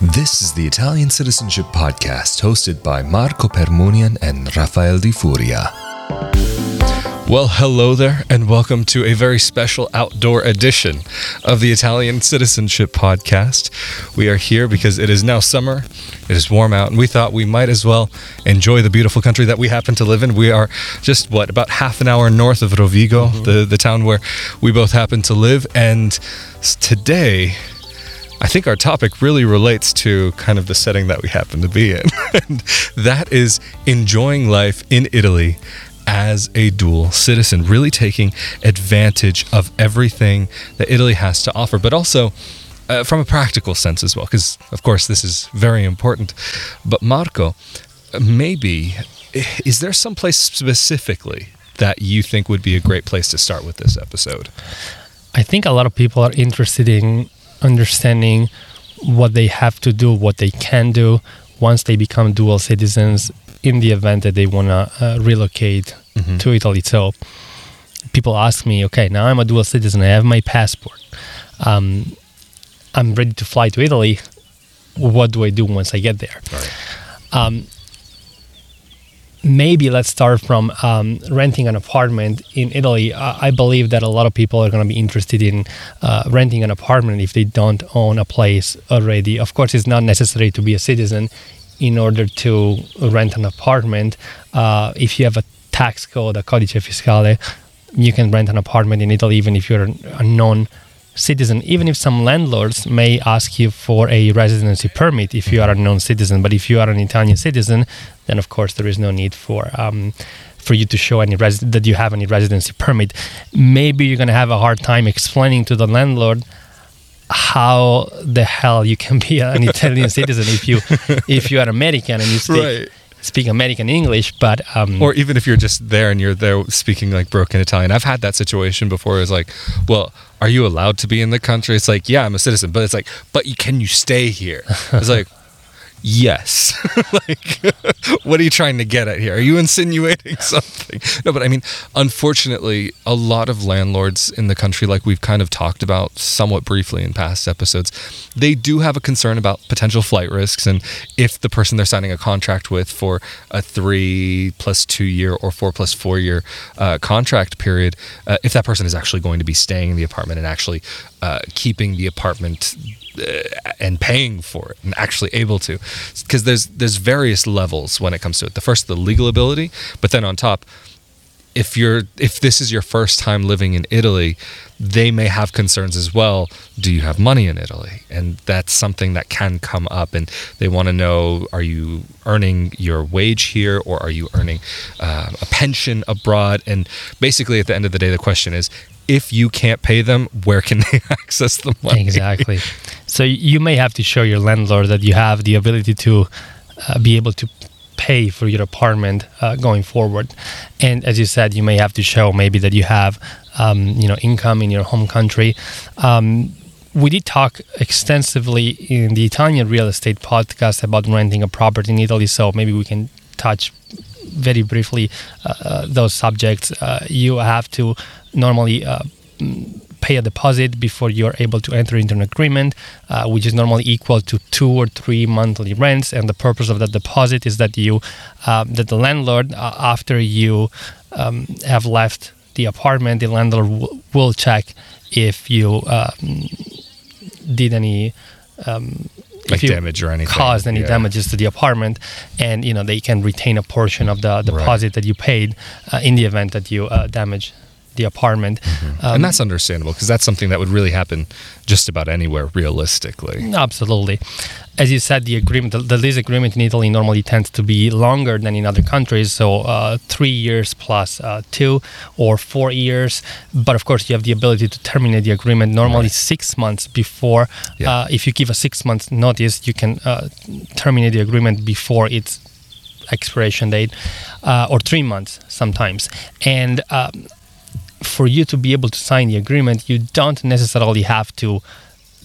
This is the Italian Citizenship Podcast hosted by Marco Permunian and Rafael Di Furia. Well, hello there, and welcome to a very special outdoor edition of the Italian Citizenship Podcast. We are here because it is now summer, it is warm out, and we thought we might as well enjoy the beautiful country that we happen to live in. We are just, what, about half an hour north of Rovigo, mm-hmm. the, the town where we both happen to live, and today, I think our topic really relates to kind of the setting that we happen to be in. and that is enjoying life in Italy as a dual citizen, really taking advantage of everything that Italy has to offer, but also uh, from a practical sense as well, because of course this is very important. But Marco, maybe, is there some place specifically that you think would be a great place to start with this episode? I think a lot of people are interested in understanding what they have to do, what they can do once they become dual citizens in the event that they want to uh, relocate to Italy. So people ask me, okay, now I'm a dual citizen, I have my passport, um, I'm ready to fly to Italy. What do I do once I get there? Um, maybe let's start from um, renting an apartment in Italy. I believe that a lot of people are going to be interested in uh, renting an apartment if they don't own a place already. Of course, it's not necessary to be a citizen in order to rent an apartment. Uh, if you have a tax code, a codice fiscale, you can rent an apartment in Italy even if you're a non citizen, even if some landlords may ask you for a residency permit if you are a non-citizen. But if you are an Italian citizen, then of course there is no need for um, for you to show any that you have any residency permit. Maybe you're gonna have a hard time explaining to the landlord how the hell you can be an Italian citizen if you if you are American and you speak Right. Speak American English, but um, or even if you're just there and you're there speaking like broken Italian. I've had that situation before. It's like, well, are you allowed to be in the country? It's like, yeah, I'm a citizen, but it's like, but you, can you stay here? It's like, yes. like, what are you trying to get at here? Are you insinuating something? No, but I mean, unfortunately, a lot of landlords in the country, like we've kind of talked about somewhat briefly in past episodes, they do have a concern about potential flight risks and if the person they're signing a contract with for a three plus two year or four plus four year uh, contract period, uh, if that person is actually going to be staying in the apartment and actually uh, keeping the apartment and paying for it and actually able to because there's there's various levels when it comes to it the first the legal ability but then on top if you're if this is your first time living in Italy, they may have concerns as well. Do you have money in Italy? And that's something that can come up, and they want to know: Are you earning your wage here, or are you earning uh, a pension abroad? And basically, at the end of the day, the question is: If you can't pay them, where can they access the money? Exactly. So you may have to show your landlord that you have the ability to uh, be able to pay for your apartment uh, going forward. And as you said, you may have to show maybe that you have, um, you know, income in your home country. Um, we did talk extensively in the Italian real estate podcast about renting a property in Italy. So maybe we can touch very briefly uh, uh, those subjects. Uh, you have to normally uh, pay a deposit before you're able to enter into an agreement, uh, which is normally equal to two or three monthly rents. And the purpose of that deposit is that you, um, that the landlord, uh, after you um, have left the apartment, the landlord w- will check if you um, did any. Um, Like if you damage or anything, caused any yeah. damages to the apartment, and you know they can retain a portion of the Right. deposit that you paid uh, in the event that you uh, damage the apartment. Um, and that's understandable because that's something that would really happen just about anywhere realistically. Absolutely. As you said, the agreement, the, lease agreement in Italy normally tends to be longer than in other countries. So uh, three years plus uh, two or four years. But of course, you have the ability to terminate the agreement normally Right. six months before. Yeah. Uh, if you give a six month notice, you can uh, terminate the agreement before its expiration date, uh, or three months sometimes. And um, for you to be able to sign the agreement, you don't necessarily have to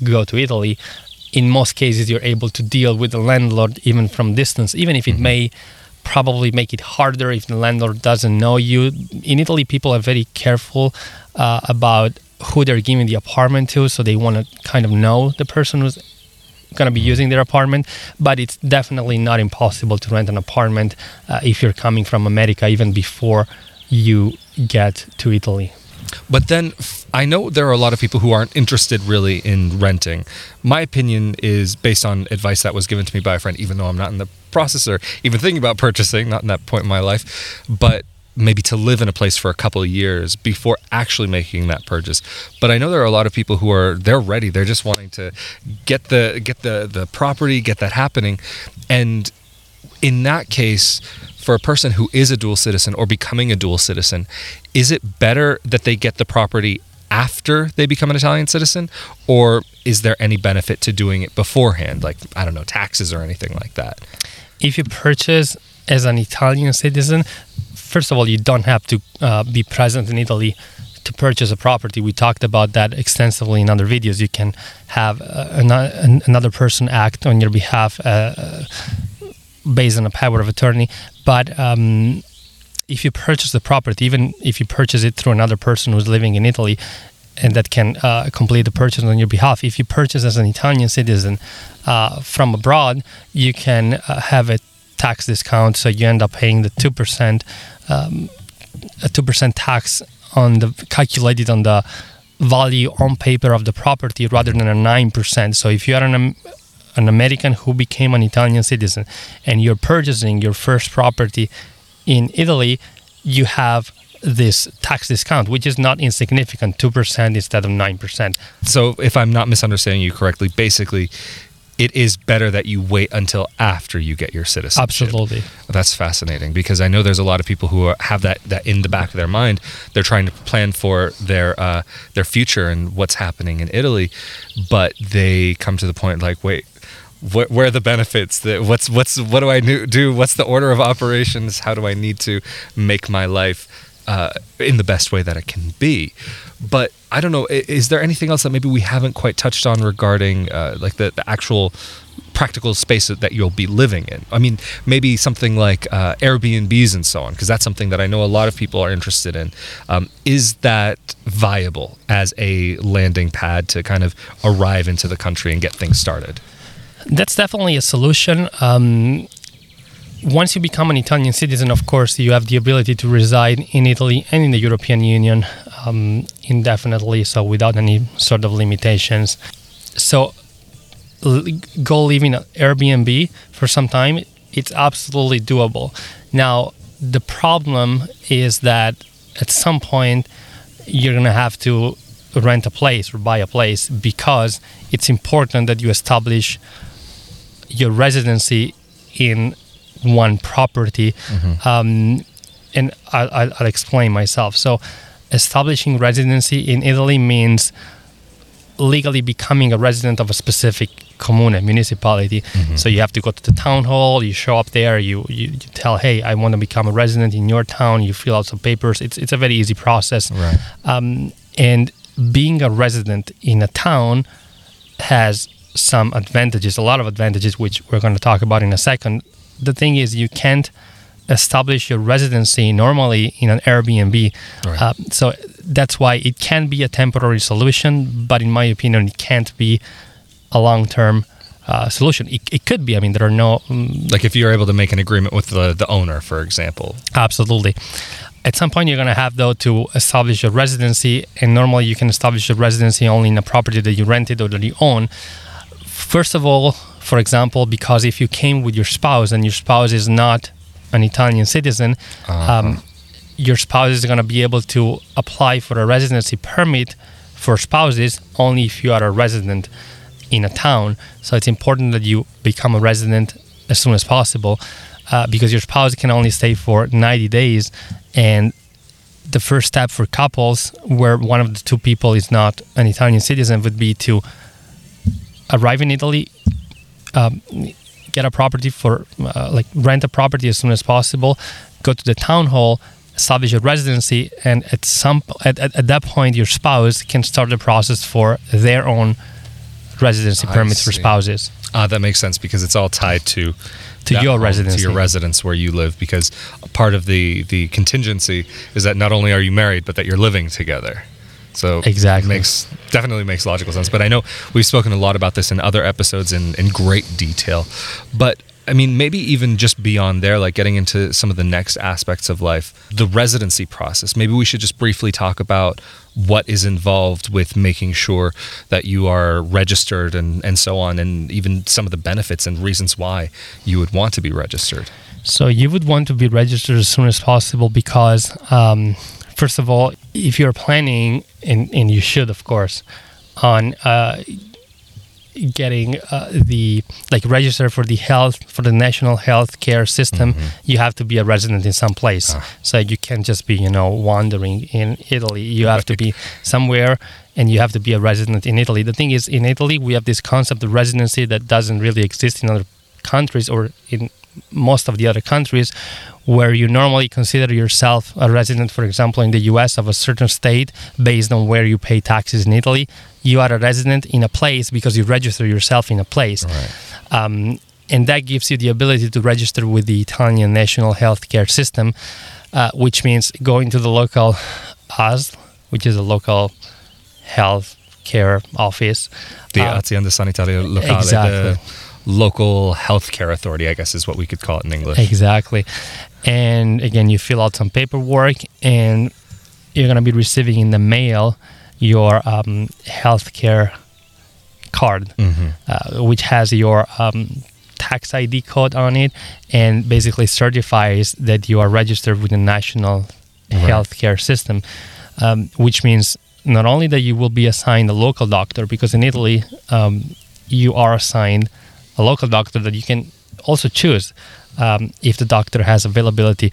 go to Italy. In most cases, you're able to deal with the landlord even from distance, even if it may probably make it harder if the landlord doesn't know you. In Italy, people are very careful uh, about who they're giving the apartment to, so they want to kind of know the person who's going to be using their apartment, but it's definitely not impossible to rent an apartment uh, if you're coming from America even before you get to Italy. But then I know there are a lot of people who aren't interested really in renting. My opinion is based on advice that was given to me by a friend, even though I'm not in the process or even thinking about purchasing, not in that point in my life, but maybe to live in a place for a couple of years before actually making that purchase. But I know there are a lot of people who are they're ready. They're just wanting to get the get the the property, get that happening. And in that case, for a person who is a dual citizen or becoming a dual citizen, is it better that they get the property after they become an Italian citizen, or is there any benefit to doing it beforehand, like I don't know, taxes or anything like that? If you purchase as an Italian citizen, first of all, you don't have to uh, be present in Italy to purchase a property. We talked about that extensively in other videos. You can have uh, an- another person act on your behalf uh, based on a power of attorney. But um, if you purchase the property, even if you purchase it through another person who's living in Italy, and that can uh, complete the purchase on your behalf. If you purchase as an Italian citizen uh, from abroad, you can uh, have a tax discount, so you end up paying the two percent, um, a two percent tax on the calculated on the value on paper of the property rather than a nine percent. So if you are an an American who became an Italian citizen and you're purchasing your first property in Italy, you have this tax discount, which is not insignificant, 2% instead of 9%. So, if I'm not misunderstanding you correctly, basically, it is better that you wait until after you get your citizenship. Absolutely. That's fascinating because I know there's a lot of people who are, have that, that in the back of their mind. They're trying to plan for their uh, their future and what's happening in Italy, but they come to the point like, wait, what, where are the benefits? What's what's what do I do? What's the order of operations? How do I need to make my life uh, in the best way that it can be? But I don't know. Is there anything else that maybe we haven't quite touched on regarding uh, like the, the actual practical space that you'll be living in. I mean, maybe something like uh, Airbnbs and so on, because that's something that I know a lot of people are interested in. Um, is that viable as a landing pad to kind of arrive into the country and get things started? That's definitely a solution. Um, once you become an Italian citizen, of course, you have the ability to reside in Italy and in the European Union um, indefinitely, so without any sort of limitations. So, go live in an Airbnb for some time, it's absolutely doable. Now, the problem is that at some point, you're going to have to rent a place or buy a place because it's important that you establish your residency in one property. Mm-hmm. Um, and I, will explain myself. So, establishing residency in Italy means legally becoming a resident of a specific commune, municipality. Mm-hmm. So you have to go to the town hall, you show up there, you, you, you, tell, hey, I want to become a resident in your town, you fill out some papers. It's, it's a very easy process. Right. Um, and being a resident in a town has some advantages, a lot of advantages, which we're going to talk about in a second the thing is you can't establish your residency normally in an Airbnb. Right. Uh, so that's why it can be a temporary solution, but in my opinion, it can't be a long term uh, solution. It, it, could be. I mean, there are no. Um, like if you're able to make an agreement with the, the owner, for example. Absolutely. At some point, you're going to have, though, to establish a residency, and normally you can establish a residency only in a property that you rented or that you own. First of all, for example, because if you came with your spouse and your spouse is not an Italian citizen, uh-huh. um, your spouse is going to be able to apply for a residency permit for spouses only if you are a resident in a town. So it's important that you become a resident as soon as possible uh, because your spouse can only stay for 90 days. And the first step for couples where one of the two people is not an Italian citizen would be to arrive in Italy, um, get a property for uh, like rent a property as soon as possible, go to the town hall, establish a residency, and at some at, at, at that point your spouse can start the process for their own residency permits for spouses. Ah, that makes sense because it's all tied to to your residence to your residence where you live because part of the the contingency is that not only are you married but that you're living together So Exactly. makes definitely makes logical sense. But I know we've spoken a lot about this in other episodes in, in great detail. But I mean, maybe even just beyond there, like getting into some of the next aspects of life, the residency process. Maybe we should just briefly talk about what is involved with making sure that you are registered and, and so on, and even some of the benefits and reasons why you would want to be registered. So you would want to be registered as soon as possible because, um, first of all, if you're planning, and, and you should, of course, on uh, getting uh, the like register for the health for the national health care system you have to be a resident in some place. So you can't just be you know wandering in italy. You have to be somewhere and you have to be a resident in italy. The thing is in italy we have this concept of residency that doesn't really exist in other countries or in most of the other countries where you normally consider yourself a resident, for example, in the US of a certain state based on where you pay taxes in Italy. You are a resident in a place because you register yourself in a place. Um, and that gives you the ability to register with the Italian national healthcare system, uh, which means going to the local ASL, which is a local health care office. The Uh, Azienda Sanitaria Locale, exactly. the local healthcare authority, I guess is what we could call it in English. Exactly. And again, you fill out some paperwork, and you're going to be receiving in the mail your um, healthcare card, uh, which has your um, tax ID code on it, and basically certifies that you are registered with the national healthcare system, um, which means not only that you will be assigned a local doctor, because in Italy, um, you are assigned a local doctor that you can also choose um, if the doctor has availability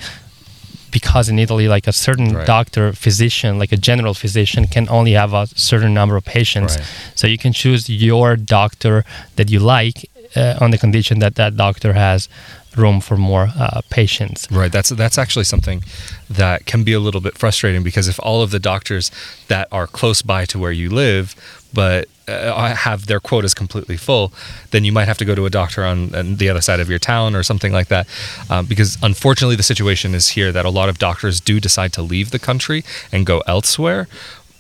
because in Italy, like a certain Right. doctor, physician, like a general physician, can only have a certain number of patients. Right. So you can choose your doctor that you like uh, on the condition that that doctor has room for more uh, patients. Right. That's that's actually something that can be a little bit frustrating because if all of the doctors that are close by to where you live, but uh, have their quotas completely full, then you might have to go to a doctor on, on the other side of your town or something like that. Um, because unfortunately, the situation is here that a lot of doctors do decide to leave the country and go elsewhere.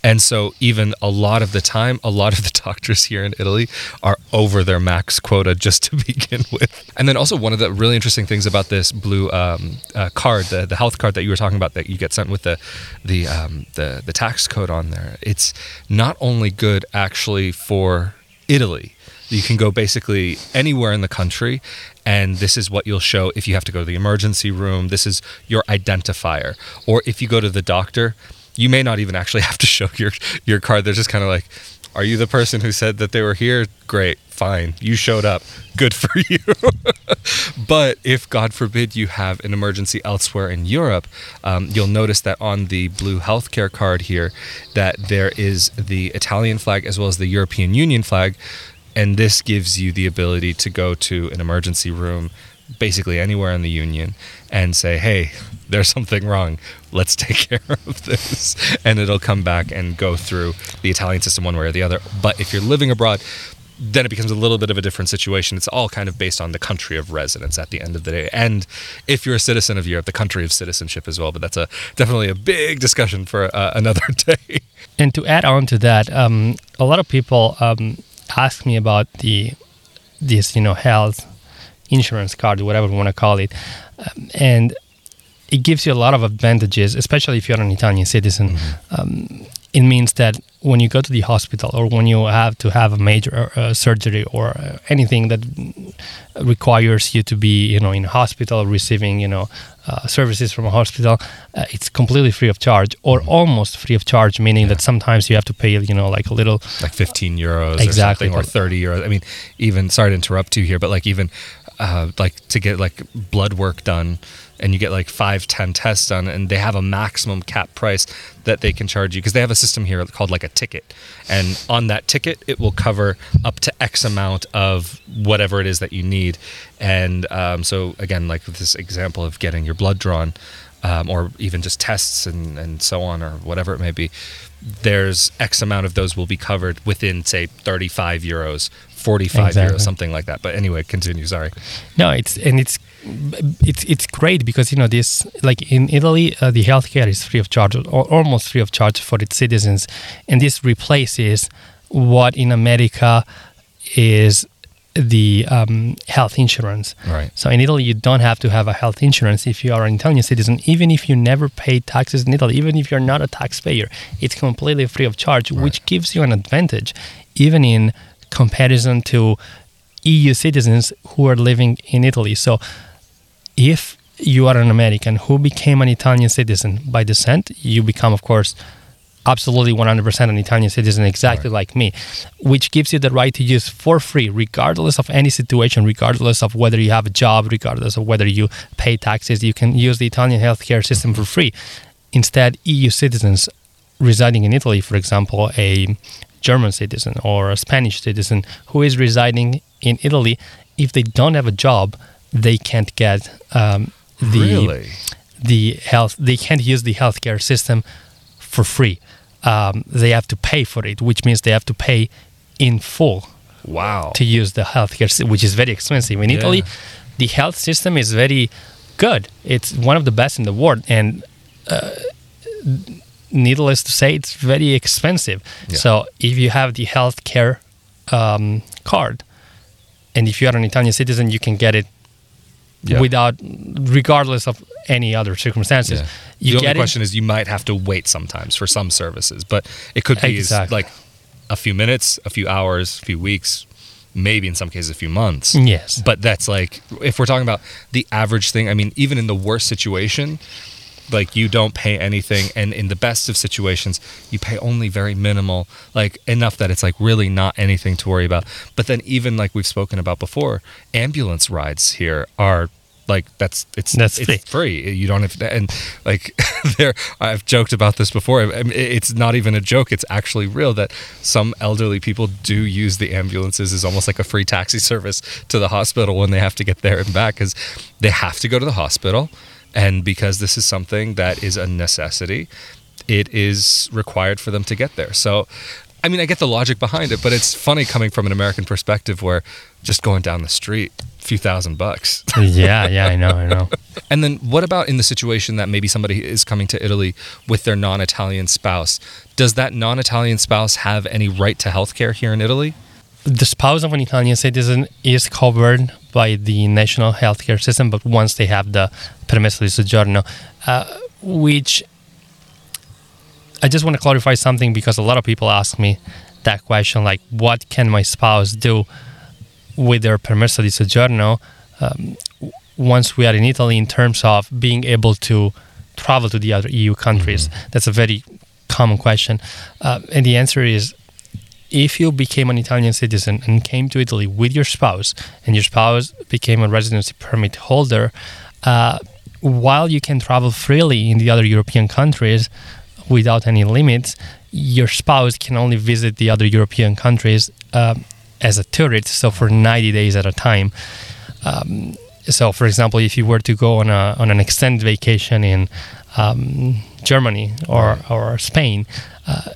And so, even a lot of the time, a lot of the doctors here in Italy are over their max quota just to begin with. And then, also, one of the really interesting things about this blue um, uh, card, the, the health card that you were talking about, that you get sent with the the, um, the the tax code on there, it's not only good actually for Italy. You can go basically anywhere in the country, and this is what you'll show if you have to go to the emergency room. This is your identifier. Or if you go to the doctor, you may not even actually have to show your your card. They're just kind of like, "Are you the person who said that they were here? Great, fine, you showed up. Good for you." but if God forbid you have an emergency elsewhere in Europe, um, you'll notice that on the blue healthcare card here, that there is the Italian flag as well as the European Union flag, and this gives you the ability to go to an emergency room basically anywhere in the union and say hey there's something wrong. Let's take care of this. And it'll come back and go through the italian system one way or the other. But if you're living abroad then it becomes a little bit of a different situation. It's all kind of based on the country of residence at the end of the day. And if you're a citizen of europe the country of citizenship as well but that's a definitely a big discussion for uh, another day. And to add on to that, um, a lot of people um, ask me about the this you know health insurance card, whatever you want to call it, um, and it gives you a lot of advantages, especially if you're an Italian citizen. Um, it means that when you go to the hospital or when you have to have a major uh, surgery or uh, anything that requires you to be, you know, in a hospital receiving, you know, uh, services from a hospital, uh, it's completely free of charge or almost free of charge, meaning that sometimes you have to pay, you know, like a little like 15 euros Exactly. or something or 30 euros i mean even sorry to interrupt you here but like even uh, like to get like blood work done and you get like five ten tests done and they have a maximum cap price that they can charge you because they have a system here called like a ticket and on that ticket it will cover up to x amount of whatever it is that you need and um, so again like this example of getting your blood drawn um, or even just tests and, and so on or whatever it may be there's x amount of those will be covered within say 35 euros 45 Exactly. euros, something like that. But anyway, continue. Sorry. No, it's and it's it's it's great because you know this like in Italy uh, the healthcare is free of charge or almost free of charge for its citizens, and this replaces what in America is the um, health insurance. Right. So in Italy, you don't have to have a health insurance if you are an Italian citizen, even if you never pay taxes in Italy, even if you're not a taxpayer. It's completely free of charge, which gives you an advantage, even in comparison to EU citizens who are living in Italy. So if you are an American who became an Italian citizen by descent, you become, of course, absolutely 100% an Italian citizen, exactly like me, which gives you the right to use for free, regardless of any situation, regardless of whether you have a job, regardless of whether you pay taxes, you can use the Italian healthcare system for free. Instead, EU citizens residing in Italy, for example, a German citizen or a Spanish citizen who is residing in Italy, if they don't have a job, they can't get um, the really? the health. They can't use the healthcare system for free. Um, they have to pay for it, which means they have to pay in full Wow. to use the healthcare, which is very expensive. In Yeah. Italy, the health system is very good. It's one of the best in the world, and uh, needless to say, it's very expensive. Yeah. So if you have the healthcare um, card, and if you are an Italian citizen, you can get it Yeah. without, regardless of any other circumstances. Yeah. You the only get it. question is you might have to wait sometimes for some services, but it could be Exactly. like a few minutes, a few hours, a few weeks, maybe in some cases a few months. Yes. But that's like if we're talking about the average thing, I mean, even in the worst situation, like you don't pay anything and in the best of situations you pay only very minimal like enough that it's like really not anything to worry about. But then even like we've spoken about before ambulance rides here are like that's it's That's it's free. you don't have to and like there i've joked about this before. It's not even a joke. It's actually real that some elderly people do use the ambulances as almost like a free taxi service to the hospital when they have to get there and back because they have to go to the hospital and because this is something that is a necessity it is required for them to get there so i mean i get the logic behind it but it's funny coming from an american perspective where just going down the street a few thousand bucks yeah, yeah, I know, I know. and then what about in the situation that maybe somebody is coming to Italy with their non-Italian spouse? Does that non-Italian spouse have any right to health care here in Italy? The spouse of an Italian citizen is covered by the national healthcare system, but once they have the permesso di soggiorno, uh, which I just want to clarify something because a lot of people ask me that question like, what can my spouse do with their permesso di soggiorno um, once we are in Italy in terms of being able to travel to the other EU countries? That's a very common question. Uh, and the answer is if you became an Italian citizen and came to Italy with your spouse, and your spouse became a residency permit holder, uh, while you can travel freely in the other European countries without any limits, your spouse can only visit the other European countries um, as a tourist, so for 90 days at a time. Um, so, for example, if you were to go on a on an extended vacation in um, Germany or or Spain, uh,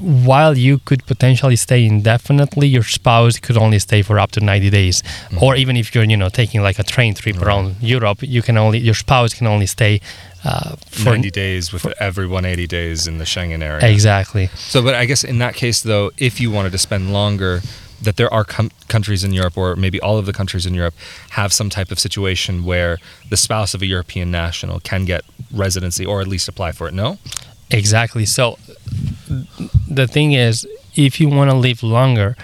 while you could potentially stay indefinitely, your spouse could only stay for up to 90 days. Or even if you're, you know, taking like a train trip around Europe, you can only your spouse can only stay uh, for 90 days with every 180 days in the Schengen area. exactly. So, but I guess in that case, though, if you wanted to spend longer, that there are com- countries in Europe, or maybe all of the countries in Europe, have some type of situation where the spouse of a European national can get residency or at least apply for it. No? Exactly. So the thing is, if you want to live longer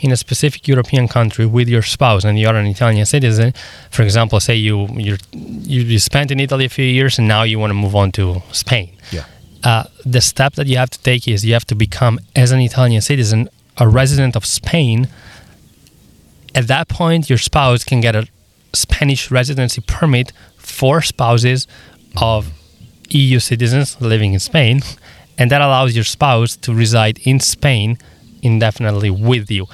in a specific European country with your spouse and you're an Italian citizen, for example, say you you're, you you spent in Italy a few years and now you want to move on to Spain. Yeah. Uh, the step that you have to take is you have to become, as an Italian citizen, a resident of Spain. At that point, your spouse can get a Spanish residency permit for spouses of EU citizens living in Spain, and that allows your spouse to reside in Spain indefinitely with you.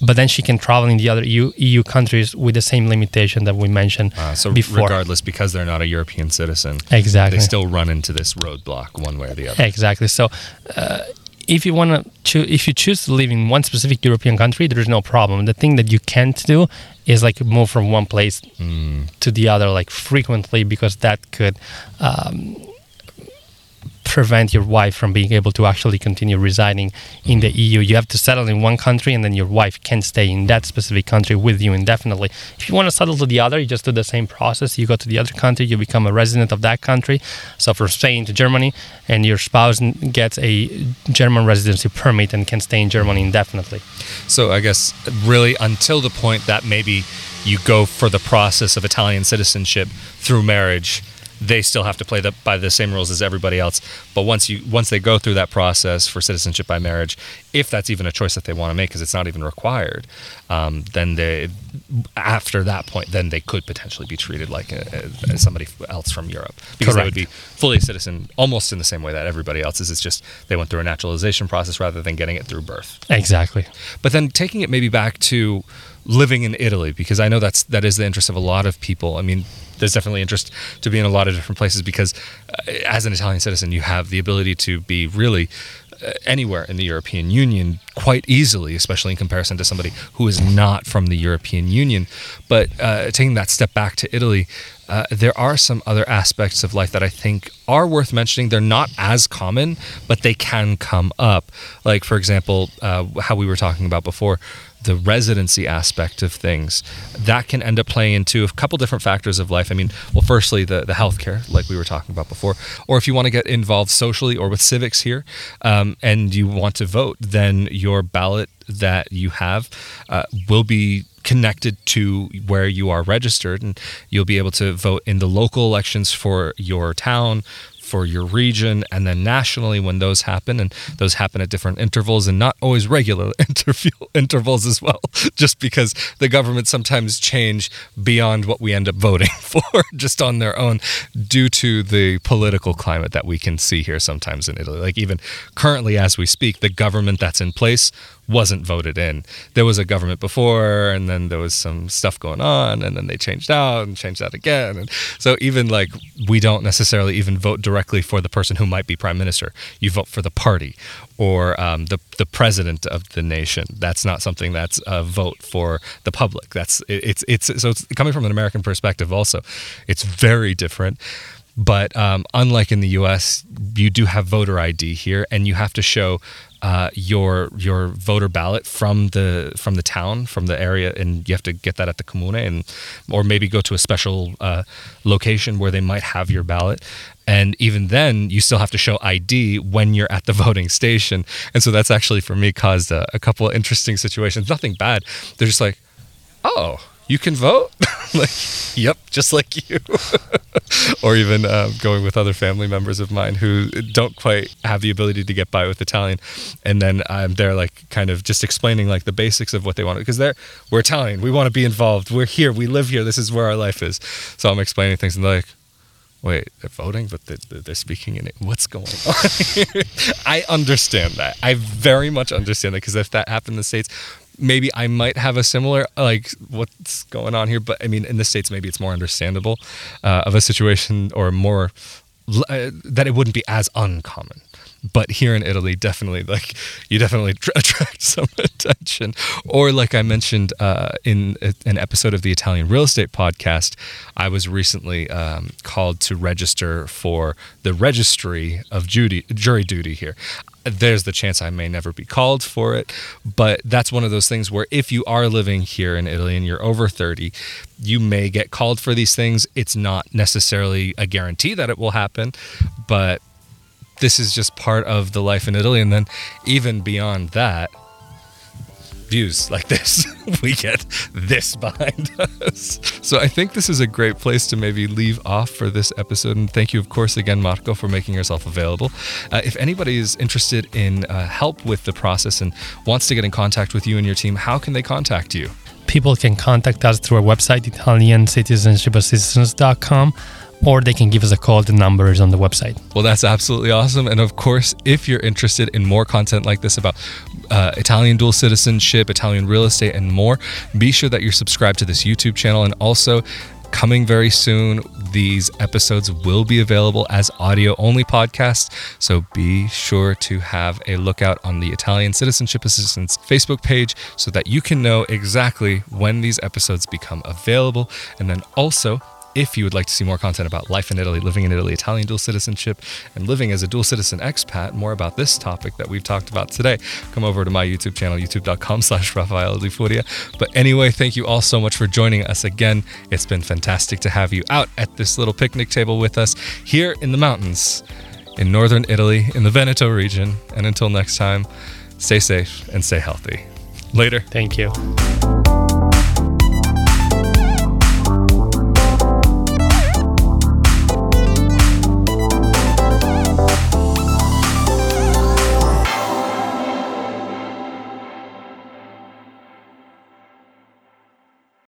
But then she can travel in the other EU, EU countries with the same limitation that we mentioned Uh, so, before. regardless, because they're not a European citizen, Exactly. they still run into this roadblock one way or the other. Exactly. So, uh, if you want to choose, if you choose to live in one specific European country, there's no problem. The thing that you can't do is like move from one place to the other like frequently because that could um, prevent your wife from being able to actually continue residing in the mm-hmm. EU. You have to settle in one country and then your wife can stay in that specific country with you indefinitely. If you want to settle to the other, you just do the same process. You go to the other country, you become a resident of that country. So from Spain to Germany, and your spouse gets a German residency permit and can stay in Germany indefinitely. So I guess really until the point that maybe you go for the process of Italian citizenship through marriage, they still have to play the, by the same rules as everybody else. But once you once they go through that process for citizenship by marriage, if that's even a choice that they want to make, because it's not even required, um, then they after that point, then they could potentially be treated like a, a, as somebody else from Europe because they would be fully a citizen almost in the same way that everybody else is. It's just they went through a naturalization process rather than getting it through birth. Exactly. But then taking it maybe back to living in Italy, because I know that's that is the interest of a lot of people. I mean, there's definitely interest to be in a lot of different places because uh, as an Italian citizen, you have the ability to be really uh, anywhere in the European Union quite easily, especially in comparison to somebody who is not from the European Union. But uh, taking that step back to Italy, uh, there are some other aspects of life that I think are worth mentioning. They're not as common, but they can come up. Like, for example, uh, how we were talking about before, the residency aspect of things that can end up playing into a couple different factors of life. I mean, well, firstly, the the healthcare, like we were talking about before, or if you want to get involved socially or with civics here, um, and you want to vote, then your ballot that you have uh, will be connected to where you are registered and you'll be able to vote in the local elections for your town for your region and then nationally when those happen and those happen at different intervals and not always regular intervals as well just because the government sometimes change beyond what we end up voting for just on their own due to the political climate that we can see here sometimes in Italy like even currently as we speak the government that's in place wasn't voted in. There was a government before, and then there was some stuff going on, and then they changed out and changed out again. And so even like we don't necessarily even vote directly for the person who might be prime minister. You vote for the party or um, the the president of the nation. That's not something that's a vote for the public. That's it, it's it's so it's coming from an American perspective. Also, it's very different. But um, unlike in the U.S., you do have voter ID here, and you have to show uh, your your voter ballot from the from the town, from the area, and you have to get that at the comune, and or maybe go to a special uh, location where they might have your ballot. And even then, you still have to show ID when you're at the voting station. And so that's actually for me caused a, a couple of interesting situations. Nothing bad. They're just like, oh, you can vote? like, yep, just like you. or even uh, going with other family members of mine who don't quite have the ability to get by with Italian, and then I'm there like kind of just explaining like the basics of what they want because they're we're Italian, we want to be involved, we're here, we live here, this is where our life is. So I'm explaining things and they're like. Wait, they're voting, but they're, they're speaking in it. What's going on? I understand that. I very much understand that because if that happened in the states, maybe I might have a similar like what's going on here. But I mean, in the states, maybe it's more understandable uh, of a situation or more uh, that it wouldn't be as uncommon. But here in Italy, definitely like you definitely tr- attract some attention. Or like I mentioned uh, in a- an episode of the Italian Real Estate Podcast, I was recently um, called to register for the registry of jury duty here there's the chance I may never be called for it. But that's one of those things where if you are living here in Italy and you're over 30, you may get called for these things. It's not necessarily a guarantee that it will happen, but this is just part of the life in Italy. And then even beyond that, views like this, we get this behind us. So I think this is a great place to maybe leave off for this episode. And thank you, of course, again, Marco, for making yourself available. Uh, if anybody is interested in uh, help with the process and wants to get in contact with you and your team, how can they contact you? People can contact us through our website, Italiancitizenshipassistance.com, or they can give us a call. The number is on the website. Well, that's absolutely awesome. And of course, if you're interested in more content like this about uh, Italian dual citizenship, Italian real estate, and more, be sure that you're subscribed to this YouTube channel. And also, coming very soon. These episodes will be available as audio only podcasts, so be sure to have a lookout on the Italian Citizenship Assistance Facebook page so that you can know exactly when these episodes become available. And then also, if you would like to see more content about life in Italy, living in Italy, Italian dual citizenship, and living as a dual citizen expat, more about this topic that we've talked about today, come over to my YouTube channel, youtube.com slash Rafael Di Furia. But anyway, thank you all so much for joining us again. It's been fantastic to have you out at this little picnic table with us here in the mountains in northern Italy, in the Veneto region. And until next time, stay safe and stay healthy. Later. Thank you.